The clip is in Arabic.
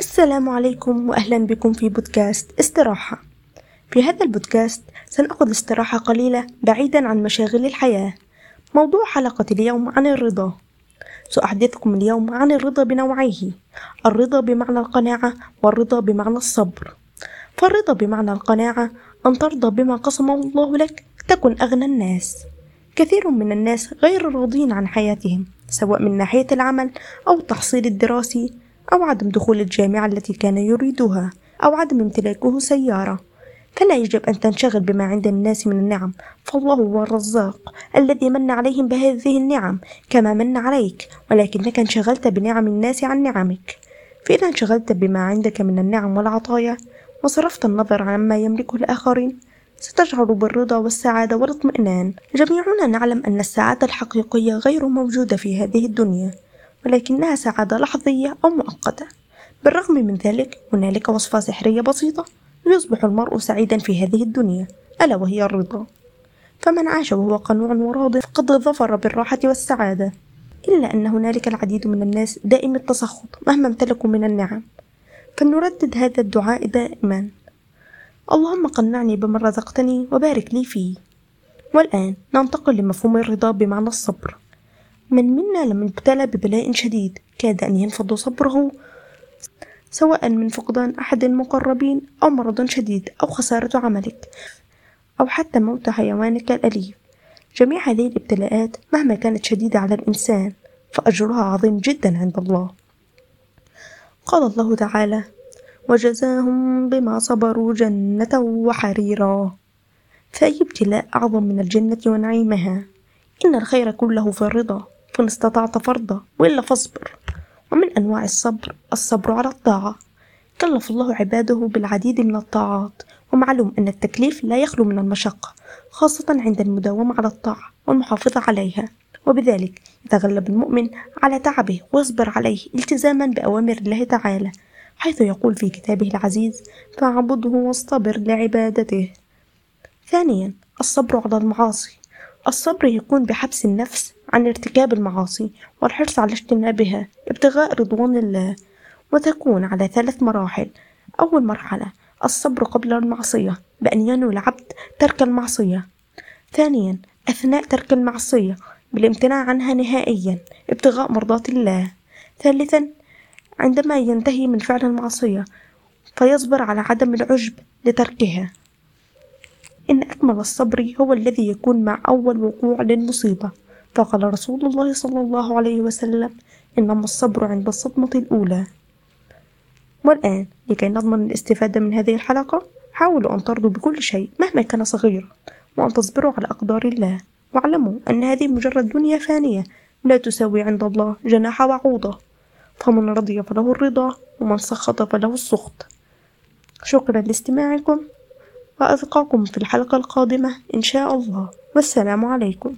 السلام عليكم وأهلا بكم في بودكاست استراحة. في هذا البودكاست سنأخذ استراحة قليلة بعيدا عن مشاغل الحياة. موضوع حلقة اليوم عن الرضا. سأحدثكم اليوم عن الرضا بنوعيه الرضا بمعنى القناعة والرضا بمعنى الصبر. فالرضا بمعنى القناعة أن ترضى بما قسمه الله لك تكن أغنى الناس. كثير من الناس غير راضين عن حياتهم سواء من ناحية العمل أو التحصيل الدراسي أو عدم دخول الجامعة التي كان يريدها أو عدم امتلاكه سيارة. فلا يجب أن تنشغل بما عند الناس من النعم. فالله هو الرزاق الذي من عليهم بهذه النعم كما من عليك ولكنك انشغلت بنعم الناس عن نعمك. فإذا انشغلت بما عندك من النعم والعطايا وصرفت النظر عما يملكه الآخرين ستشعر بالرضا والسعادة والاطمئنان. جميعنا نعلم أن السعادة الحقيقية غير موجودة في هذه الدنيا. ولكنها سعادة لحظية أو مؤقتة. بالرغم من ذلك هنالك وصفة سحرية بسيطة ليصبح المرء سعيدا في هذه الدنيا ألا وهي الرضا. فمن عاش وهو قنوع وراض فقد ظفر بالراحة والسعادة. إلا أن هنالك العديد من الناس دائم التسخط مهما امتلكوا من النعم. فلنردد هذا الدعاء دائما. اللهم قنعني بما رزقتني وبارك لي فيه. والآن ننتقل لمفهوم الرضا بمعنى الصبر. من منا لم ابتلى ببلاء شديد كاد أن ينفض صبره سواء من فقدان أحد المقربين أو مرض شديد أو خسارة عملك أو حتى موت حيوانك الأليف جميع هذه الابتلاءات مهما كانت شديدة على الإنسان فأجرها عظيم جدا عند الله. قال الله تعالى وجزاهم بما صبروا جنة وحريرا فأي ابتلاء أعظم من الجنة ونعيمها؟ إن الخير كله في الرضا. فإن استطعت فرضا وإلا فاصبر. ومن أنواع الصبر الصبر على الطاعة. كلف الله عباده بالعديد من الطاعات. ومعلوم أن التكليف لا يخلو من المشقة خاصة عند المداومة على الطاعة والمحافظة عليها. وبذلك يتغلب المؤمن على تعبه ويصبر عليه التزاما بأوامر الله تعالى حيث يقول في كتابه العزيز فاعبده واصطبر لعبادته. ثانيا الصبر على المعاصي. الصبر يكون بحبس النفس عن ارتكاب المعاصي والحرص على اجتنابها ابتغاء رضوان الله وتكون على ثلاث مراحل. أول مرحلة الصبر قبل المعصية بأن ينوي العبد ترك المعصية. ثانيا أثناء ترك المعصية بالامتناع عنها نهائيا ابتغاء مرضاة الله. ثالثا عندما ينتهي من فعل المعصية فيصبر على عدم العجب لتركها. إن أكمل الصبر هو الذي يكون مع أول وقوع للمصيبة. فقال رسول الله صلى الله عليه وسلم إنما الصبر عند الصدمة الأولى. والآن لكي نضمن الاستفادة من هذه الحلقة حاولوا أن ترضوا بكل شيء مهما كان صغيرا وأن تصبروا على أقدار الله. واعلموا أن هذه مجرد دنيا فانية لا تساوي عند الله جناح بعوضة فمن رضي فله الرضا ومن سخط فله السخط. شكرا لاستماعكم وألقاكم في الحلقة القادمة إن شاء الله. والسلام عليكم.